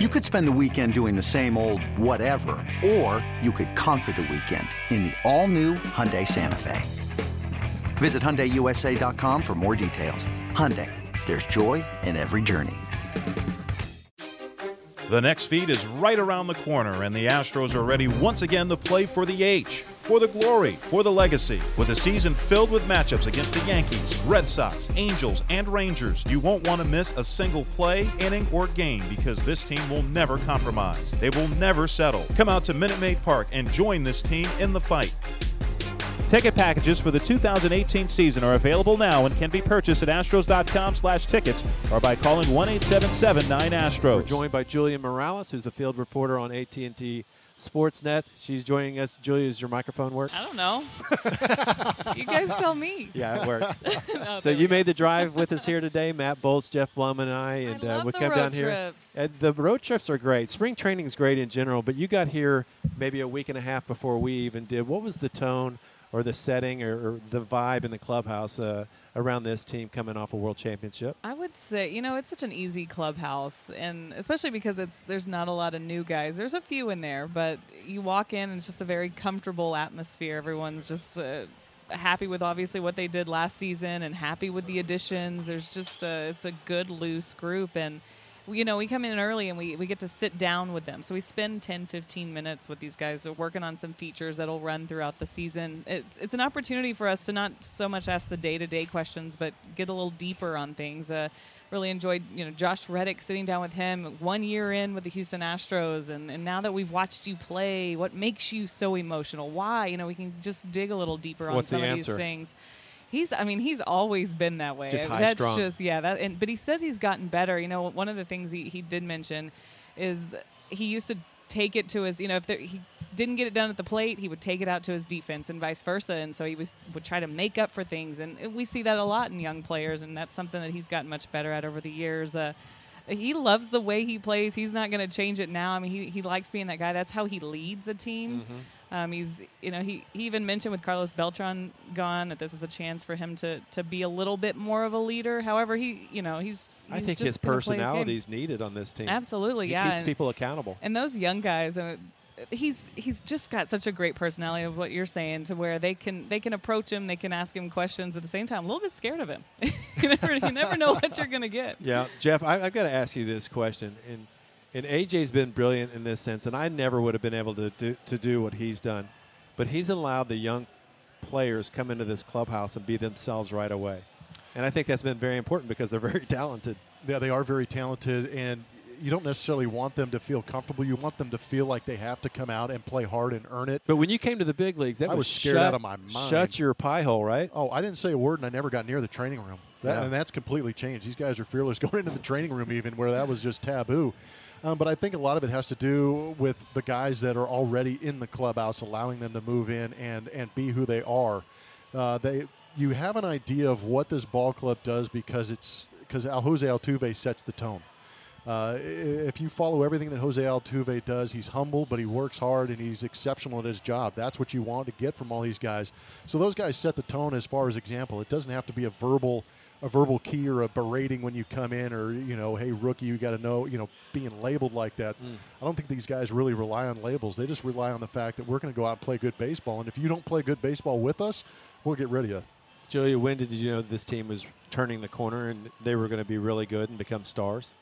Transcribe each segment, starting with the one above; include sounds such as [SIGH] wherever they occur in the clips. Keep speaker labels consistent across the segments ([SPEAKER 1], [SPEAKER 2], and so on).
[SPEAKER 1] You could spend the weekend doing the same old whatever, or you could conquer the weekend in the all-new Hyundai Santa Fe. Visit HyundaiUSA.com for more details. Hyundai, there's joy in every journey.
[SPEAKER 2] The next feed is right around the corner, and the Astros are ready once again to play for the H, for the glory, for the legacy. With a season filled with matchups against the Yankees, Red Sox, Angels, and Rangers, you won't want to miss a single play, inning, or game because this team will never compromise. They will never settle. Come out to Minute Maid Park and join this team in the fight.
[SPEAKER 3] Ticket packages for the 2018 season are available now and can be purchased at astros.com slash tickets or by calling 1-877-9-ASTROS.
[SPEAKER 4] We're joined by Julia Morales, who's the field reporter on AT&T Sportsnet. She's joining us. Julia, does your microphone work?
[SPEAKER 5] I don't know. [LAUGHS] you guys tell me.
[SPEAKER 4] Yeah, it works. [LAUGHS]
[SPEAKER 5] No,
[SPEAKER 4] so you
[SPEAKER 5] go.
[SPEAKER 4] made the drive with us here today, Matt Bolts, Jeff Blum, and I, and
[SPEAKER 5] love
[SPEAKER 4] uh, we
[SPEAKER 5] the
[SPEAKER 4] come
[SPEAKER 5] road
[SPEAKER 4] down here. And the road trips are great. Spring training is great in general, but you got here maybe a week and a half before we even did. What was the tone or the setting or, or the vibe in the clubhouse uh, around this team coming off a world championship?
[SPEAKER 5] I would say, you know, it's such an easy clubhouse, and especially because it's there's not a lot of new guys. There's a few in there, but you walk in and it's just a very comfortable atmosphere. Everyone's just uh, happy with obviously what they did last season and happy with the additions. There's just a, it's a good loose group and. You know, we come in early and we, we get to sit down with them. So we spend 10, 15 minutes with these guys. Working on some features that'll run throughout the season. It's, it's an opportunity for us to not so much ask the day to day questions, but get a little deeper on things. Uh, really enjoyed, you know, Josh Reddick sitting down with him one year in with the Houston Astros. And, and now that we've watched you play, what makes you so emotional? Why? You know, we can just dig a little deeper on
[SPEAKER 4] What's
[SPEAKER 5] some of these things. He's, I mean, he's always been that way.
[SPEAKER 4] just
[SPEAKER 5] That's
[SPEAKER 4] strung.
[SPEAKER 5] just, yeah. That, and, but he says he's gotten better. You know, one of the things he, he did mention is he used to take it to his, you know, if there, he didn't get it done at the plate, he would take it out to his defense and vice versa. And so he was would try to make up for things. And we see that a lot in young players, and that's something that he's gotten much better at over the years. Uh, he loves the way he plays. He's not going to change it now. I mean, he, he likes being that guy. That's how he leads a team.
[SPEAKER 4] Mm-hmm.
[SPEAKER 5] Um, he's, you know, he, he even mentioned with Carlos Beltran gone that this is a chance for him to, to be a little bit more of a leader. However, he, you know, he's,
[SPEAKER 4] I think his
[SPEAKER 5] gonna play game.
[SPEAKER 4] personality is needed on this team.
[SPEAKER 5] Absolutely,
[SPEAKER 4] he
[SPEAKER 5] yeah.
[SPEAKER 4] keeps
[SPEAKER 5] and-
[SPEAKER 4] people accountable.
[SPEAKER 5] and those young guys, uh, he's he's just got such a great personality of what you're saying to where they can they can approach him, they can ask him questions, but at the same time, a little bit scared of him. [LAUGHS] you never you never know what you're gonna get.
[SPEAKER 4] Yeah, Jeff, I, I've got to ask you this question. And and AJ's been brilliant in this sense, and I never would have been able to do, to do what he's done. But he's allowed the young players come into this clubhouse and be themselves right away. And I think that's been very important because they're [LAUGHS] very talented.
[SPEAKER 6] Yeah, they are very talented, and you don't necessarily want them to feel comfortable. You want them to feel like they have to come out and play hard and earn it.
[SPEAKER 4] But when you came to the big leagues, that
[SPEAKER 6] I was scared
[SPEAKER 4] shut,
[SPEAKER 6] out of my mind.
[SPEAKER 4] Shut your pie hole, right?
[SPEAKER 6] Oh, I didn't say a word, and I never got near the training room. That,
[SPEAKER 4] Yeah.
[SPEAKER 6] And that's completely changed. These guys are fearless [LAUGHS] going into the training room, even where that was just taboo. Um, but I think a lot of it has to do with the guys that are already in the clubhouse, allowing them to move in and and be who they are. Uh, they you have an idea of what this ball club does because it's because Jose Altuve sets the tone. Uh, if you follow everything that Jose Altuve does, he's humble, but he works hard and he's exceptional at his job. That's what you want to get from all these guys. So those guys set the tone as far as example. It doesn't have to be a verbal, a verbal key or a berating when you come in, or you know, hey rookie, you got to know, you know, being labeled like that. Mm. I don't think these guys really rely on labels. They just rely on the fact that we're going to go out and play good baseball. And if you don't play good baseball with us, we'll get rid of you.
[SPEAKER 4] Julia, when did you know this team was turning the corner and they were going to be really good and become stars?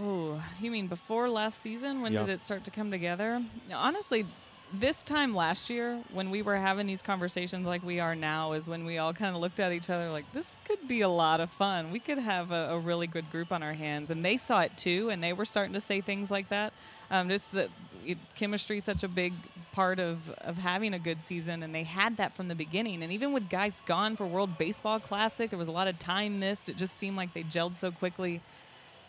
[SPEAKER 5] Oh, you mean before last season? When
[SPEAKER 4] Yeah.
[SPEAKER 5] did it start to come together? Honestly, this time last year, when we were having these conversations like we are now, is when we all kind of looked at each other like, this could be a lot of fun. We could have a, a really good group on our hands. And they saw it too, and they were starting to say things like that. Um, just that chemistry is such a big part of, of having a good season, and they had that from the beginning. And even with guys gone for World Baseball Classic, there was a lot of time missed. It just seemed like they gelled so quickly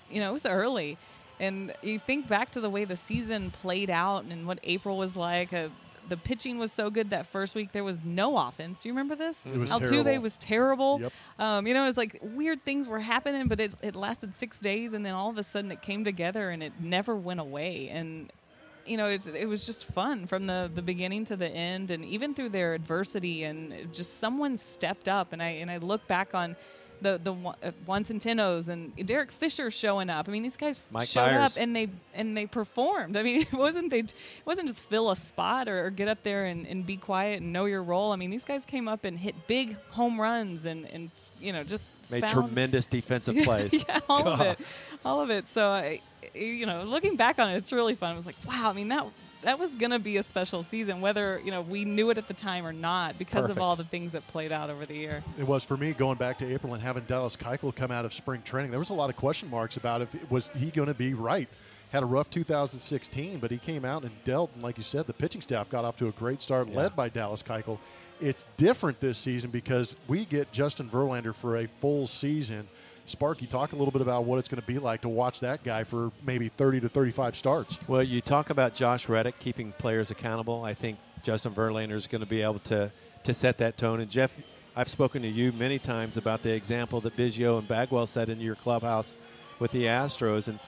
[SPEAKER 5] you know, it was early. And you think back to the way the season played out and what April was like. Uh, the pitching was so good that first week there was no offense. Do you remember this?
[SPEAKER 6] It was
[SPEAKER 5] Altuve
[SPEAKER 6] terrible.
[SPEAKER 5] was terrible.
[SPEAKER 6] Yep.
[SPEAKER 5] Um, you know, it's like weird things were happening, but it, it lasted six days, and then all of a sudden it came together, and it never went away. And you know, it, it was just fun from the, the beginning to the end, and even through their adversity, and just someone stepped up. And I and I look back on the the one- uh, and tenos and Derek Fisher showing up. I mean, these guys
[SPEAKER 4] Mike
[SPEAKER 5] showed
[SPEAKER 4] Byers.
[SPEAKER 5] up and they and they performed. I mean, [LAUGHS] it wasn't they it wasn't just fill a spot or, or get up there and, and be quiet and know your role. I mean, these guys came up and hit big home runs and and you know just
[SPEAKER 4] Made
[SPEAKER 5] found-
[SPEAKER 4] tremendous defensive [LAUGHS] plays.
[SPEAKER 5] yeah, all of it, [LAUGHS] all of it. So I, you know, looking back on it, it's really fun. It was like, wow. I mean, that that was gonna be a special season, whether you know we knew it at the time or not, because
[SPEAKER 4] perfect.
[SPEAKER 5] of all the things that played out over the year.
[SPEAKER 6] It was for me going back to April and having Dallas Keuchel come out of spring training. There was a lot of question marks about if was he going to be right. Had a rough 2016, but he came out and dealt. And like you said, the pitching staff got off to a great start, led by Dallas Keuchel. It's different this season because we get Justin Verlander for a full season. Sparky, talk a little bit about what it's going to be like to watch that guy for maybe 30 to 35 starts.
[SPEAKER 4] Well, you talk about Josh Reddick keeping players accountable. I think Justin Verlander is going to be able to to set that tone. And Jeff, I've spoken to you many times about the example that Biggio and Bagwell set in your clubhouse with the Astros, and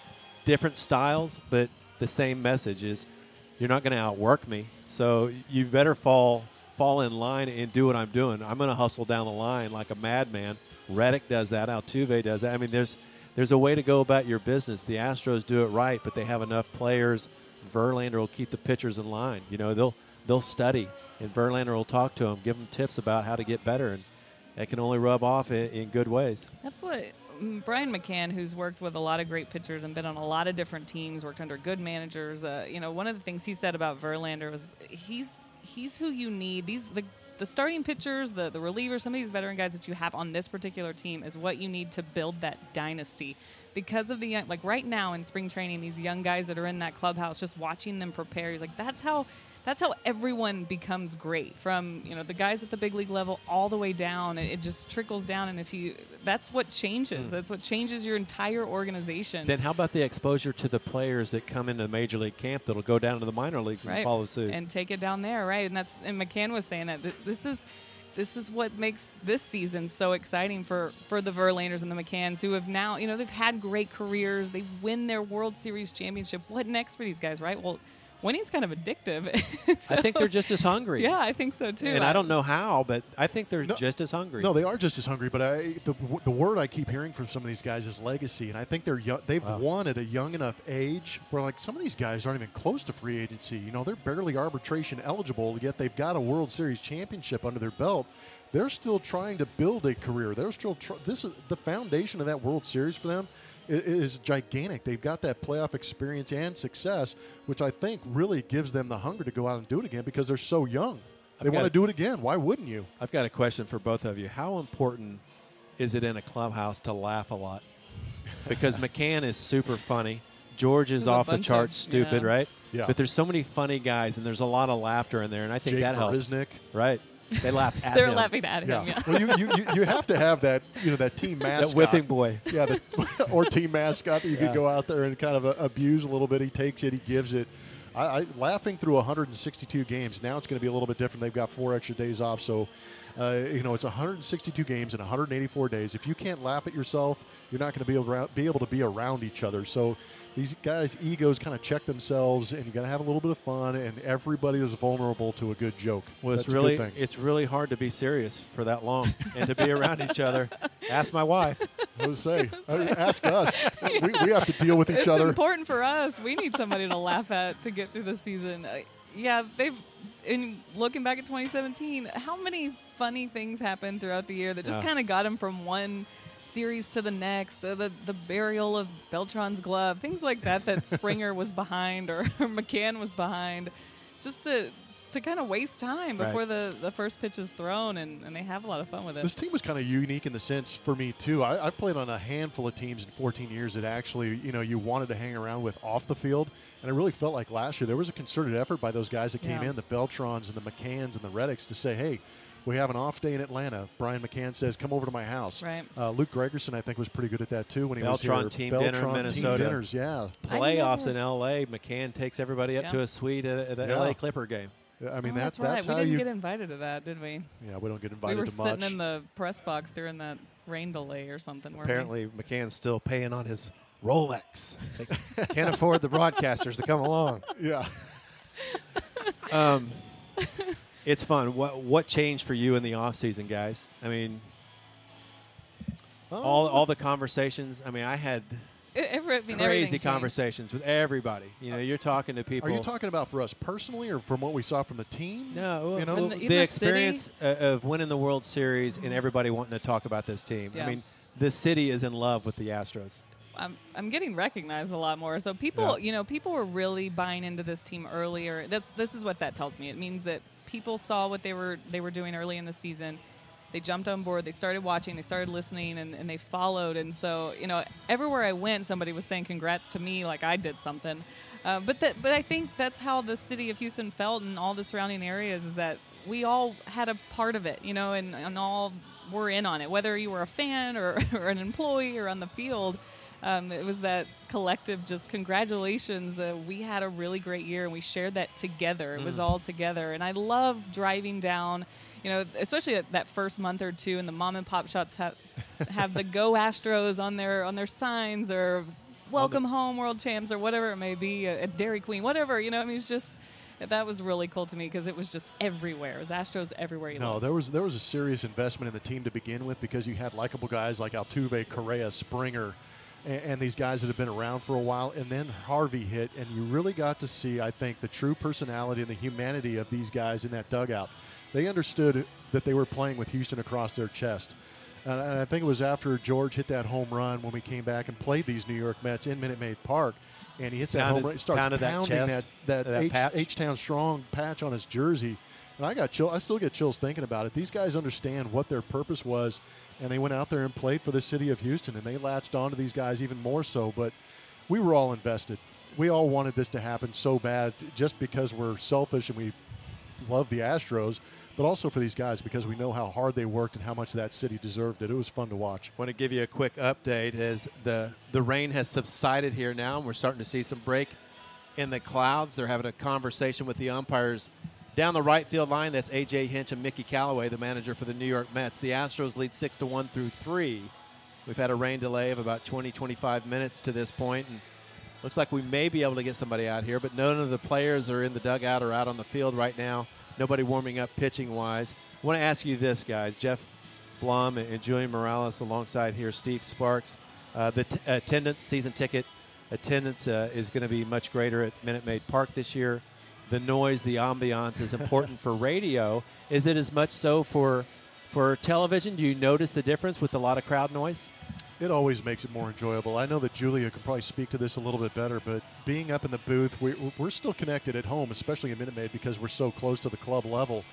[SPEAKER 4] different styles, but the same message is you're not going to outwork me. So you better fall fall in line and do what I'm doing. I'm going to hustle down the line like a madman. Reddick does that. Altuve does that. I mean, there's there's a way to go about your business. The Astros do it right, but they have enough players. Verlander will keep the pitchers in line. You know, they'll they'll study, and Verlander will talk to them, give them tips about how to get better, and that can only rub off in, in good ways.
[SPEAKER 5] That's what mm, Brian McCann, who's worked with a lot of great pitchers and been on a lot of different teams, worked under good managers. Uh, you know, one of the things he said about Verlander was he's he's who you need. These the the starting pitchers, the the relievers, some of these veteran guys that you have on this particular team is what you need to build that dynasty. Because of the like right now in spring training, these young guys that are in that clubhouse, just watching them prepare, he's like, that's how that's how everyone becomes great from you know the guys at the big league level all the way down it, it just trickles down and if you that's what changes hmm. that's what changes your entire organization
[SPEAKER 4] Then how about the exposure to the players that come into the major league camp that'll go down to the minor leagues and follow suit?
[SPEAKER 5] and take it down there right and that's and mccann was saying that this is this is what makes this season so exciting for for the Verlanders and the McCanns who have now, you know, they've had great careers. They win their World Series championship. What next for these guys, right? Well, winning's kind of addictive. [LAUGHS]
[SPEAKER 4] I think they're just as hungry.
[SPEAKER 5] yeah, I think so too.
[SPEAKER 4] And I don't know how, but I think they're
[SPEAKER 6] No.
[SPEAKER 4] just as hungry.
[SPEAKER 6] No, they are just as hungry. But I, the the word I keep hearing from some of these guys is legacy, and I think they're young, they've won at a young enough age where like some of these guys aren't even close to free agency. You know, they're barely arbitration eligible, yet they've got a World Series championship under their belt. They're still trying to build a career. They're still tr- this is the foundation of that World Series for them i- is gigantic. They've got that playoff experience and success, which I think really gives them the hunger to go out and do it again because they're so young. They
[SPEAKER 4] I've
[SPEAKER 6] want to
[SPEAKER 4] got-
[SPEAKER 6] do it again. Why wouldn't you?
[SPEAKER 4] I've got a question for both of you. How important is it in a clubhouse to laugh a lot? Because McCann is super funny. George is
[SPEAKER 5] There's
[SPEAKER 4] off the
[SPEAKER 5] bunch
[SPEAKER 4] charts,
[SPEAKER 5] of-
[SPEAKER 4] stupid,
[SPEAKER 5] yeah.
[SPEAKER 4] right?
[SPEAKER 6] Yeah.
[SPEAKER 4] But there's so many funny guys, and there's a lot of laughter in there, and I think
[SPEAKER 6] Jake
[SPEAKER 4] that helps.
[SPEAKER 6] Marisnick.
[SPEAKER 4] Right? They laugh at him. [LAUGHS]
[SPEAKER 5] They're
[SPEAKER 4] him.
[SPEAKER 5] laughing at him.
[SPEAKER 6] Yeah.
[SPEAKER 5] Yeah.
[SPEAKER 6] well, you, you, you, you have to have that, you know, that team mascot.
[SPEAKER 4] That whipping boy.
[SPEAKER 6] Yeah, the, [LAUGHS] or team mascot that you
[SPEAKER 4] Yeah.
[SPEAKER 6] could go out there and kind of uh, abuse a little bit. He takes it, he gives it. I, I laughing through 162 games. Now it's going to be a little bit different. They've got four extra days off, so uh, you know it's 162 games in 184 days. If you can't laugh at yourself, you're not going to be able, be able to be around each other. So these guys' egos kind of check themselves, and you got to have a little bit of fun. And everybody is vulnerable to a good joke.
[SPEAKER 4] Well, it's
[SPEAKER 6] That's a
[SPEAKER 4] really
[SPEAKER 6] good thing.
[SPEAKER 4] it's really hard to be serious for that long and to be [LAUGHS] around each other. Ask my wife.
[SPEAKER 6] I was say, [LAUGHS] uh, ask us. [LAUGHS] We, we have to deal with each
[SPEAKER 5] it's
[SPEAKER 6] other.
[SPEAKER 5] It's important for us. We need somebody to laugh at to get through the season. Uh, yeah, they've. In looking back at 2017, how many funny things happened throughout the year that just
[SPEAKER 4] Yeah.
[SPEAKER 5] kind of got them from one series to the next? Uh, the the burial of Beltran's glove, things like that. That [LAUGHS] Springer was behind or, or [LAUGHS] McCann was behind, just to to kind of waste time
[SPEAKER 4] Right.
[SPEAKER 5] before the, the first pitch is thrown, and, and they have a lot of fun with it.
[SPEAKER 6] This team was kind of unique in the sense for me too. I, I've played on a handful of teams in 14 years that actually, you know, you wanted to hang around with off the field, and I really felt like last year there was a concerted effort by those guys that came
[SPEAKER 5] Yeah.
[SPEAKER 6] in, the Beltrans and the McCanns and the Reddicks, to say, hey. We have an off day in Atlanta. Brian McCann says, "Come over to my house."
[SPEAKER 5] Right.
[SPEAKER 6] Uh, Luke Gregerson, I think, was pretty good at that too when he
[SPEAKER 4] Beltran
[SPEAKER 6] was here.
[SPEAKER 4] team dinner in
[SPEAKER 6] Beltran
[SPEAKER 4] Minnesota.
[SPEAKER 6] Team dinners, yeah.
[SPEAKER 4] Playoffs in L.A. McCann takes everybody up
[SPEAKER 5] Yeah.
[SPEAKER 4] to a suite at, at a
[SPEAKER 6] Yeah.
[SPEAKER 4] L.A. Clipper game.
[SPEAKER 6] I mean,
[SPEAKER 5] Oh,
[SPEAKER 6] that's
[SPEAKER 5] that's right.
[SPEAKER 6] that's
[SPEAKER 5] we
[SPEAKER 6] how
[SPEAKER 5] didn't
[SPEAKER 6] you.
[SPEAKER 5] get invited to that, did we?
[SPEAKER 6] yeah, we don't get invited. To most.
[SPEAKER 5] We were
[SPEAKER 6] to much.
[SPEAKER 5] sitting in the press box during that rain delay or something. weren't we?
[SPEAKER 4] Apparently, McCann's still paying on his Rolex. They can't afford the broadcasters to come along. [LAUGHS]
[SPEAKER 6] yeah.
[SPEAKER 4] Um, it's fun. What what changed for you in the off season, guys? I mean, all all the conversations. I mean, I had
[SPEAKER 5] every- I mean, everything
[SPEAKER 4] crazy
[SPEAKER 5] changed.
[SPEAKER 4] conversations with everybody. You know, you're talking to people.
[SPEAKER 6] Are you talking about for us personally, or from what we saw from the team?
[SPEAKER 4] No,
[SPEAKER 6] you know,
[SPEAKER 5] In the-
[SPEAKER 4] the,
[SPEAKER 5] the
[SPEAKER 4] experience uh, of winning the World Series and everybody wanting to talk about this team. I mean, the city is in love with the Astros.
[SPEAKER 5] I'm, I'm getting recognized a lot more. So people,
[SPEAKER 6] Yeah.
[SPEAKER 5] you know, people were really buying into this team earlier. That's this is what that tells me. It means that people saw what they were they were doing early in the season. They jumped on board. They started watching. They started listening, and, and they followed. And so, you know, everywhere I went, somebody was saying congrats to me, like I did something. Uh, but that, but I think that's how the city of Houston felt, and all the surrounding areas, is that we all had a part of it, you know, and, and all were in on it. Whether you were a fan or, [LAUGHS] or an employee or on the field, um, it was that collective just congratulations. Uh, we had a really great year and we shared that together. It was all together. And I love driving down, you know, especially that, that first month or two and the mom and pop shops have, [LAUGHS] have the Go Astros on their, on their signs or welcome home world champs or whatever it may be, a, a Dairy Queen, whatever, you know, I mean, it's just, that was really cool to me because it was just everywhere. It was Astros everywhere you
[SPEAKER 6] No,
[SPEAKER 5] looked.
[SPEAKER 6] there was there was a serious investment in the team to begin with because you had likable guys like Altuve, Correa, Springer, and, and these guys that have been around for a while. And then Harvey hit, and you really got to see, I think, the true personality and the humanity of these guys in that dugout. They understood that they were playing with Houston across their chest. And and I think it was after George hit that home run when we came back and played these New York Mets in Minute Maid Park. And he hits that home run. Starts
[SPEAKER 4] pounded that
[SPEAKER 6] pounding
[SPEAKER 4] chest,
[SPEAKER 6] that, that,
[SPEAKER 4] that
[SPEAKER 6] H. H-Town strong patch on his jersey. And I got chill. I still get chills thinking about it. These guys understand what their purpose was, and they went out there and played for the city of Houston, and they latched onto these guys even more so. But we were all invested. We all wanted this to happen so bad, just because we're selfish and we love the Astros, but also for these guys because we know how hard they worked and how much that city deserved it. It was fun to watch.
[SPEAKER 4] want to give you a quick update as the the rain has subsided here now and we're starting to see some break in the clouds they're having a conversation with the umpires down the right field line that's aj hinch and mickey callaway the manager for the new york mets. The astros lead 6 to 1 through 3 we've had a rain delay of about 20 25 minutes to this point and looks like we may be able to get somebody out here but none of the players are in the dugout or out on the field right now. Nobody warming up pitching wise i want to ask you this guys. Jeff Blum and Julia Morales alongside here, Steve Sparks. Uh, the t- attendance, season ticket attendance uh, is going to be much greater at Minute Maid Park this year. The noise, the ambiance is important for radio. Is it as much so for for television? Do you notice the difference with a lot of crowd noise?
[SPEAKER 6] It always makes it more enjoyable. I know that Julia can probably speak to this a little bit better, but being up in the booth, we, we're still connected at home, especially in Minute Maid, because we're so close to the club level.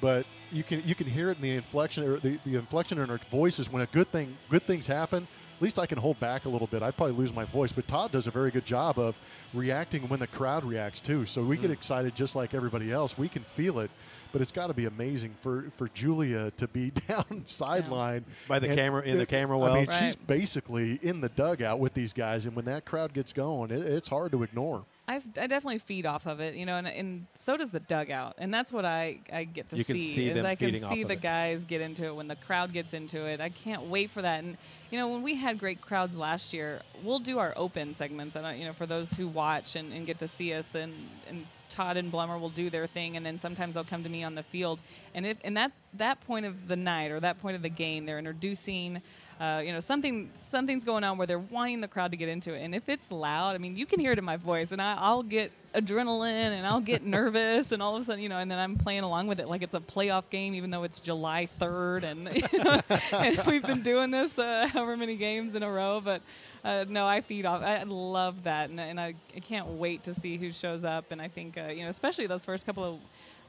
[SPEAKER 6] But you can you can hear it in the inflection the, the inflection in our voices when a good thing good things happen. At least I can hold back a little bit. I'd probably lose my voice, but Todd does a very good job of reacting when the crowd reacts too. So we get mm-hmm. excited just like everybody else. We can feel it, but it's got to be amazing for for Julia to be [LAUGHS] down sideline
[SPEAKER 4] By the
[SPEAKER 6] and-
[SPEAKER 4] camera- in the camera well.
[SPEAKER 6] I mean,
[SPEAKER 4] wells.
[SPEAKER 6] she's basically in the dugout with these guys, and when that crowd gets going, it, it's hard to ignore.
[SPEAKER 5] I've, I definitely feed off of it, you know, and, and so does the dugout, and that's what I, I get to
[SPEAKER 4] You can
[SPEAKER 5] see.
[SPEAKER 4] see
[SPEAKER 5] is I can see the
[SPEAKER 4] it.
[SPEAKER 5] guys get into it when the crowd gets into it. I can't wait for that. And you know, when we had great crowds last year, we'll do our open segments, and you know, for those who watch and, and get to see us, then and Todd and Blummer will do their thing, and then sometimes they'll come to me on the field. And if and that that point of the night or that point of the game, they're introducing. Uh, you know something something's going on where they're wanting the crowd to get into it. And if it's loud i mean you can hear it in my voice and I, i'll get adrenaline and i'll get [LAUGHS] nervous and all of a sudden you know and then i'm playing along with it like it's a playoff game even though it's july 3rd and, [LAUGHS] you know, [LAUGHS] and we've been doing this uh, however many games in a row. But uh, no i feed off i love that and, and I, I can't wait to see who shows up. And i think uh, you know especially those first couple of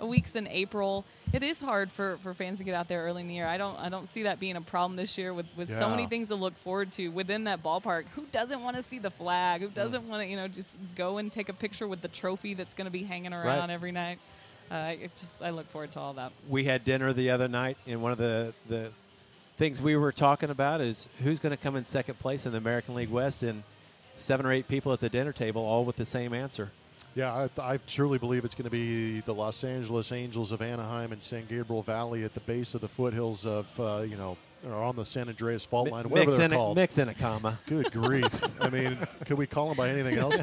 [SPEAKER 5] weeks in April. It is hard for, for fans to get out there early in the year. I don't I don't see that being a problem this year with, with so many things to look forward to within that ballpark. Who doesn't want to see the flag? Who doesn't want to you know just go and take a picture with the trophy that's going to be hanging around
[SPEAKER 4] Right.
[SPEAKER 5] every night? Uh, it just I look forward to all that.
[SPEAKER 4] We had dinner the other night, and one of the the things we were talking about is who's going to come in second place in the American League West, and seven or eight people at the dinner table, all with the same answer.
[SPEAKER 6] Yeah, I, I truly believe it's going to be the Los Angeles Angels of Anaheim and San Gabriel Valley at the base of the foothills of, uh, you know, or on the San Andreas fault line,
[SPEAKER 4] Mi-
[SPEAKER 6] whatever
[SPEAKER 4] mix
[SPEAKER 6] they're
[SPEAKER 4] in a,
[SPEAKER 6] called.
[SPEAKER 4] mix in a comma.
[SPEAKER 6] Good grief! I mean, [LAUGHS] could we call them by anything else?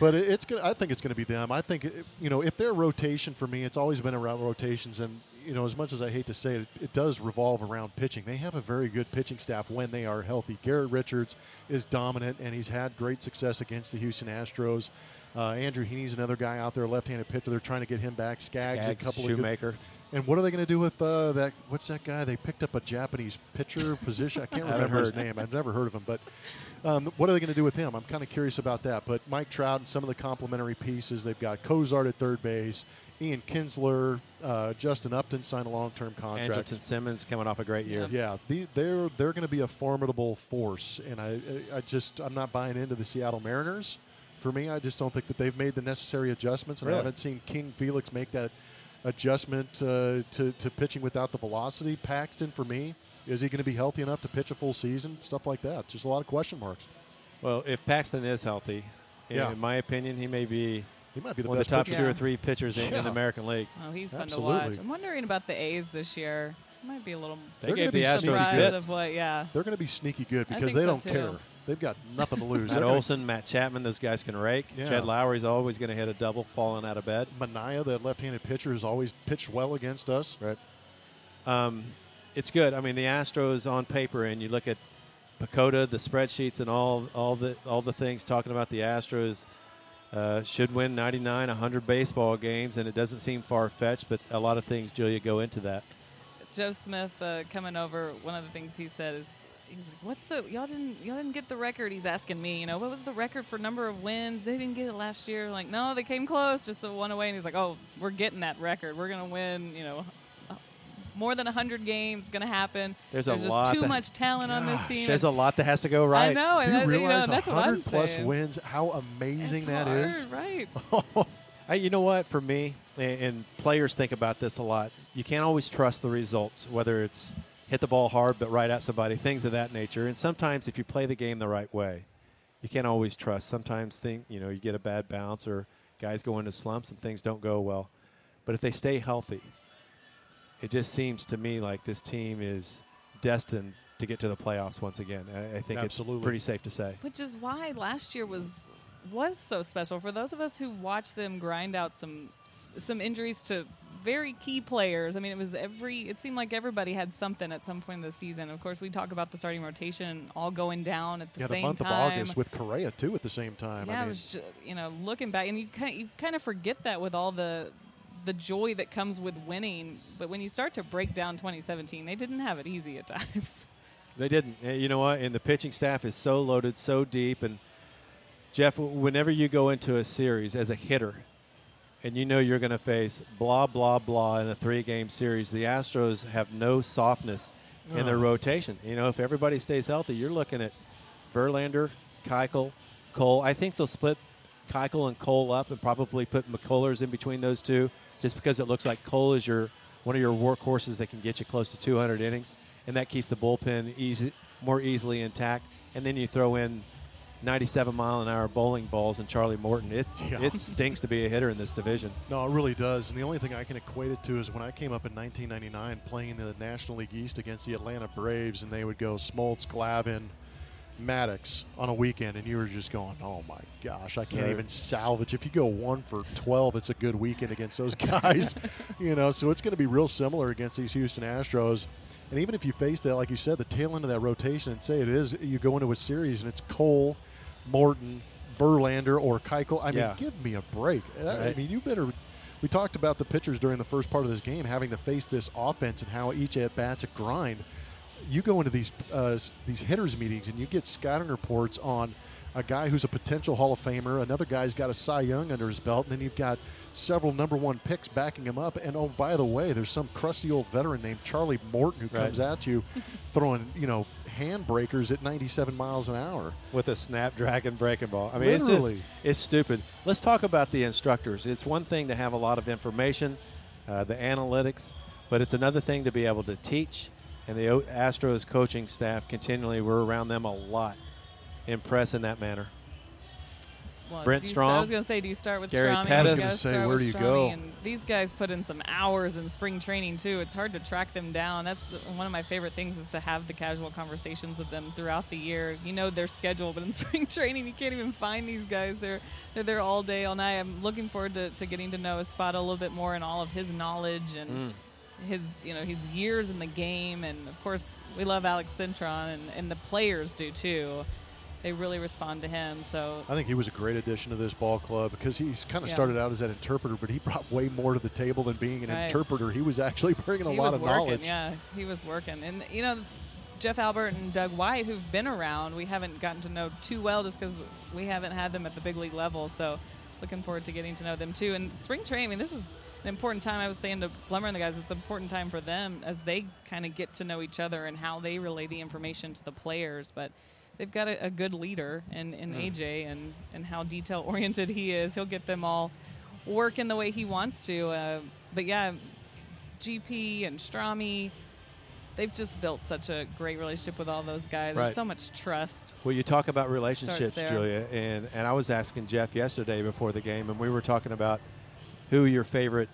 [SPEAKER 6] But it- it's gonna. I think it's going to be them. I think it- you know if their rotation for me, it's always been around rotations, and you know as much as I hate to say it, it does revolve around pitching. They have a very good pitching staff when they are healthy. Garrett Richards is dominant, and he's had great success against the Houston Astros. Uh, Andrew Heaney's another guy out there, left-handed pitcher. They're trying to get him back. Skaggs, a
[SPEAKER 4] Skaggs,
[SPEAKER 6] couple of good-
[SPEAKER 4] Shoemaker.
[SPEAKER 6] and what are they going to do with uh, that? What's that guy? They picked up a Japanese pitcher [LAUGHS] position. I can't remember his name. I've never heard of him. But um, what are they going to do with him? I'm kind of curious about that. But Mike Trout and some of the complementary pieces. They've got Cozart at third base. Ian Kinsler, uh, Justin Upton signed a long-term contract.
[SPEAKER 4] Andrelton Simmons coming off a great year.
[SPEAKER 6] Yeah, the, they're they're going to be a formidable force, and I I just I'm not buying into the Seattle Mariners. For me, I just don't think that they've made the necessary adjustments, and
[SPEAKER 4] Really?
[SPEAKER 6] I haven't seen King Felix make that adjustment uh, to to pitching without the velocity. Paxton, for me, is he going to be healthy enough to pitch a full season? Stuff like that. Just a lot of question marks.
[SPEAKER 4] Well, if Paxton is healthy, in-
[SPEAKER 6] Yeah.
[SPEAKER 4] in my opinion, he may be
[SPEAKER 6] He might be the
[SPEAKER 4] one of the top
[SPEAKER 6] pitcher.
[SPEAKER 4] two or three pitchers in, in the American League.
[SPEAKER 5] Oh, he's fun
[SPEAKER 6] Absolutely.
[SPEAKER 5] to watch. I'm wondering about the A's this year. Might be a little
[SPEAKER 4] They
[SPEAKER 6] They're
[SPEAKER 4] gave
[SPEAKER 6] gonna
[SPEAKER 4] the
[SPEAKER 6] be
[SPEAKER 4] Astros
[SPEAKER 5] surprise
[SPEAKER 6] fits.
[SPEAKER 5] of what. Yeah.
[SPEAKER 6] They're going to be sneaky good because they
[SPEAKER 5] so,
[SPEAKER 6] don't
[SPEAKER 5] too.
[SPEAKER 6] care. They've got nothing to lose.
[SPEAKER 4] Matt
[SPEAKER 6] They're gonna-
[SPEAKER 4] Olson, Matt Chapman, those guys can rake.
[SPEAKER 6] Yeah.
[SPEAKER 4] Jed Lowrie's always going to hit a double falling out of bed.
[SPEAKER 6] Manaea, that left-handed pitcher, has always pitched well against us.
[SPEAKER 4] Right. Um, it's good. I mean, the Astros on paper, and you look at PECOTA, the spreadsheets, and all all the all the things talking about the Astros uh, should win 99, 100 baseball games, and it doesn't seem far fetched, but a lot of things, Julia, go into that.
[SPEAKER 5] Joe Smith uh, coming over. One of the things he said is he was like, "What's the y'all didn't y'all didn't get the record?" He's asking me, you know, what was the record for number of wins? They didn't get it last year. Like, no, they came close, just a one away. And he's like, "Oh, we're getting that record. We're gonna win. You know." uh, More than 100 games going to happen.
[SPEAKER 4] There's a
[SPEAKER 5] just
[SPEAKER 4] lot
[SPEAKER 5] too
[SPEAKER 4] that-
[SPEAKER 5] much talent on this team.
[SPEAKER 4] There's a lot that has to go right.
[SPEAKER 5] I know,
[SPEAKER 6] Do you
[SPEAKER 5] that-
[SPEAKER 6] realize
[SPEAKER 5] know, that's what I'm
[SPEAKER 6] 100 plus
[SPEAKER 5] saying.
[SPEAKER 6] wins? How amazing
[SPEAKER 5] It's
[SPEAKER 6] that
[SPEAKER 5] hard,
[SPEAKER 6] is! [LAUGHS]
[SPEAKER 5] right?
[SPEAKER 4] I, you know what? For me, and, and players think about this a lot. You can't always trust the results, whether it's hit the ball hard but right at somebody, things of that nature. And sometimes, if you play the game the right way, you can't always trust. Sometimes, think you know, you get a bad bounce or guys go into slumps and things don't go well. But if they stay healthy, it just seems to me like this team is destined to get to the playoffs once again. I, I think
[SPEAKER 6] Absolutely.
[SPEAKER 4] it's pretty safe to say.
[SPEAKER 5] Which is why last year was was so special for those of us who watched them grind out some some injuries to very key players. I mean, it was every. It seemed like everybody had something at some point in the season. Of course, we talk about the starting rotation all going down at the
[SPEAKER 6] yeah,
[SPEAKER 5] same time.
[SPEAKER 6] Yeah, the month
[SPEAKER 5] time.
[SPEAKER 6] of August with Correa too at the same time.
[SPEAKER 5] yeah,
[SPEAKER 6] I
[SPEAKER 5] it
[SPEAKER 6] mean,
[SPEAKER 5] was ju- you know looking back, and you kind of, you kind of forget that with all the the joy that comes with winning. But when you start to break down 2017, they didn't have it easy at [LAUGHS] times.
[SPEAKER 4] They didn't. Uh, You know what? And the pitching staff is so loaded, so deep. And Jeff, whenever you go into a series as a hitter, and you know you're going to face blah blah blah in a three-game series, the Astros have no softness in their
[SPEAKER 6] oh.
[SPEAKER 4] rotation. You know, if everybody stays healthy, you're looking at Verlander, Keuchel, Cole. I think they'll split Keuchel and Cole up and probably put McCullers in between those two, just because it looks like Cole is your one of your workhorses that can get you close to 200 innings, and that keeps the bullpen easy, more easily intact. And then you throw in 97 mile an hour bowling balls and Charlie Morton. It [LAUGHS]
[SPEAKER 6] Yeah.
[SPEAKER 4] it stinks to be a hitter in this division.
[SPEAKER 6] No, it really does. And the only thing I can equate it to is when I came up in 1999 playing in the National League East against the Atlanta Braves, and they would go Smoltz, Glavine, Maddux on a weekend, and you were just going, "Oh my gosh, I can't even salvage." If you go one for 12, it's a good weekend against those [LAUGHS] guys, [LAUGHS] you know. So it's going to be real similar against these Houston Astros. And even if you face that, like you said, the tail end of that rotation, and say it is, you go into a series and it's Cole, Morton, Verlander, or Keuchel. I mean, give me a break. That- I mean, you better. We talked about the pitchers during the first part of this game having to face this offense and how each at bat's a grind. You go into these uh, these hitters meetings and you get scouting reports on a guy who's a potential Hall of Famer, another guy's got a Cy Young under his belt, and then you've got several number one picks backing him up. And oh, by the way, there's some crusty old veteran named Charlie Morton who
[SPEAKER 4] Right.
[SPEAKER 6] comes at you [LAUGHS] throwing you know handbreakers at 97 miles an hour.
[SPEAKER 4] with a snapdragon breaking ball. I mean, it's just it's stupid. Let's talk about the instructors. It's one thing to have a lot of information, uh, the analytics, but it's another thing to be able to teach. And the Astros coaching staff continually, we're around them a lot, impress in that manner.
[SPEAKER 5] well,
[SPEAKER 4] Brent
[SPEAKER 5] Strom. you
[SPEAKER 4] Strom.
[SPEAKER 5] Start, I was going to say, do you start with
[SPEAKER 4] Gary
[SPEAKER 5] Strom?
[SPEAKER 4] Pettis. I was
[SPEAKER 5] You
[SPEAKER 4] gonna
[SPEAKER 6] say, where do you
[SPEAKER 5] Stromy,
[SPEAKER 6] go?
[SPEAKER 5] And these guys put in some hours in spring training too. It's hard to track them down. That's one of my favorite things is to have the casual conversations with them throughout the year. You know their schedule, but in [LAUGHS] spring training, you can't even find these guys. They're they're there all day, all night. I'm looking forward to, to getting to know Espada a little bit more and all of his knowledge and
[SPEAKER 4] Mm.
[SPEAKER 5] his you know his years in the game, and of course we love Alex Cintron, and, and the players do too. They really respond to him. So
[SPEAKER 6] I think he was a great addition to this ball club because he's kind of
[SPEAKER 5] Yeah.
[SPEAKER 6] started out as an interpreter, but he brought way more to the table than being an
[SPEAKER 5] Right.
[SPEAKER 6] interpreter. He was actually bringing a
[SPEAKER 5] he
[SPEAKER 6] lot
[SPEAKER 5] was
[SPEAKER 6] of
[SPEAKER 5] working,
[SPEAKER 6] knowledge.
[SPEAKER 5] Yeah, he was working, and you know, Jeff Albert and Doug White, who've been around, we haven't gotten to know too well just because we haven't had them at the big league level. So, looking forward to getting to know them too. And spring training, I mean, this is an important time. I was saying to Blummer and the guys, it's an important time for them as they kind of get to know each other and how they relay the information to the players. But they've got a, a good leader in, in AJ and, and how detail oriented he is. He'll get them all working the way he wants to. Uh, but yeah, GP and Stromy, they've just built such a great relationship with all those guys.
[SPEAKER 4] Right.
[SPEAKER 5] There's so much trust.
[SPEAKER 4] Well, you talk about relationships. Julia, and, and I was asking Jeff yesterday before the game, and we were talking about who your favorite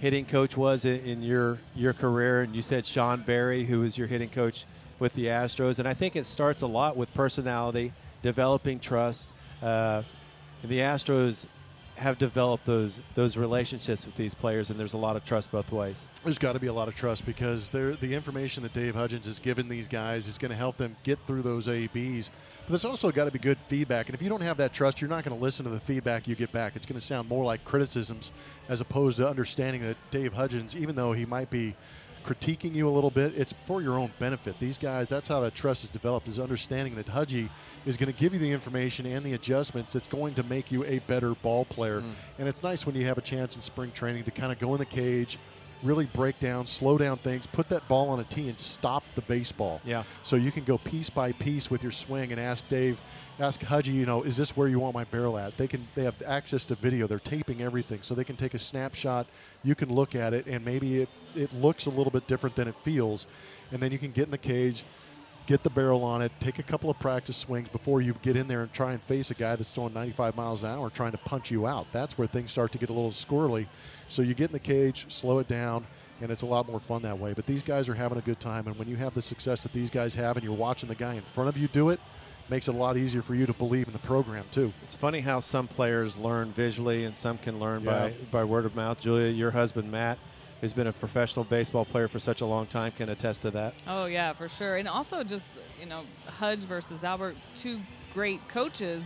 [SPEAKER 4] hitting coach was in, in your your career, and you said Sean Berry, who was your hitting coach with the Astros, and I think it starts a lot with personality, developing trust, uh, and the Astros have developed those those relationships with these players, and there's a lot of trust both ways.
[SPEAKER 6] There's got to be a lot of trust because the information that Dave Hudgens has given these guys is going to help them get through those ABs. But there's also got to be good feedback. And if you don't have that trust, you're not going to listen to the feedback you get back. It's going to sound more like criticisms as opposed to understanding that Dave Hudgens, even though he might be critiquing you a little bit, it's for your own benefit. These guys, that's how that trust is developed, is understanding that Hudgy is going to give you the information and the adjustments that's going to make you a better ball player. Mm. And it's nice when you have a chance in spring training to kind of go in the cage, really break down, slow down things, put that ball on a tee and stop the baseball.
[SPEAKER 4] Yeah.
[SPEAKER 6] So you can go piece by piece with your swing and ask Dave, ask Hudgy, you know, is this where you want my barrel at? They can they have access to video. They're taping everything. So they can take a snapshot, you can look at it and maybe it, it looks a little bit different than it feels. And then you can get in the cage, get the barrel on it, take a couple of practice swings before you get in there and try and face a guy that's throwing 95 miles an hour trying to punch you out. That's where things start to get a little squirrely. So you get in the cage, slow it down, and it's a lot more fun that way. But these guys are having a good time, and when you have the success that these guys have and you're watching the guy in front of you do it, makes it a lot easier for you to believe in the program too.
[SPEAKER 4] It's funny how some players learn visually and some can learn
[SPEAKER 6] Yeah.
[SPEAKER 4] by, by word of mouth. Julia, your husband Matt, who's been a professional baseball player for such a long time, can attest to that.
[SPEAKER 5] Oh yeah, for sure. And also just you know, Hudge versus Albert, two great coaches.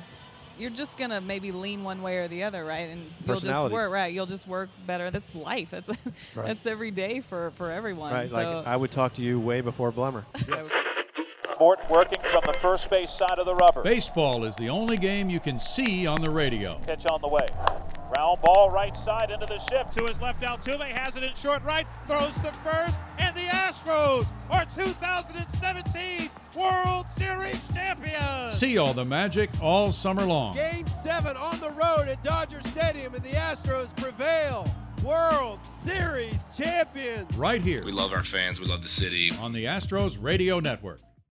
[SPEAKER 5] You're just gonna maybe lean one way or the other, right? And you'll just
[SPEAKER 4] Personalities.
[SPEAKER 5] work right. You'll just work better. That's life. That's [LAUGHS]
[SPEAKER 4] Right.
[SPEAKER 5] that's every day for for everyone.
[SPEAKER 4] Right,
[SPEAKER 5] So,
[SPEAKER 4] like I would talk to you way before Blummer. [LAUGHS]
[SPEAKER 3] Morton working from the first base side of the rubber.
[SPEAKER 7] Baseball is the only game you can see on the radio.
[SPEAKER 3] Pitch on the way. Ground ball right side into the shift to his left. Altuve has it in short right, throws to first, and the Astros are 2017 World Series champions.
[SPEAKER 7] See all the magic all summer long.
[SPEAKER 8] Game seven on the road at Dodger Stadium, and the Astros prevail. World Series champions.
[SPEAKER 7] Right here
[SPEAKER 9] We love our fans. We love the city.
[SPEAKER 7] on the Astros Radio Network.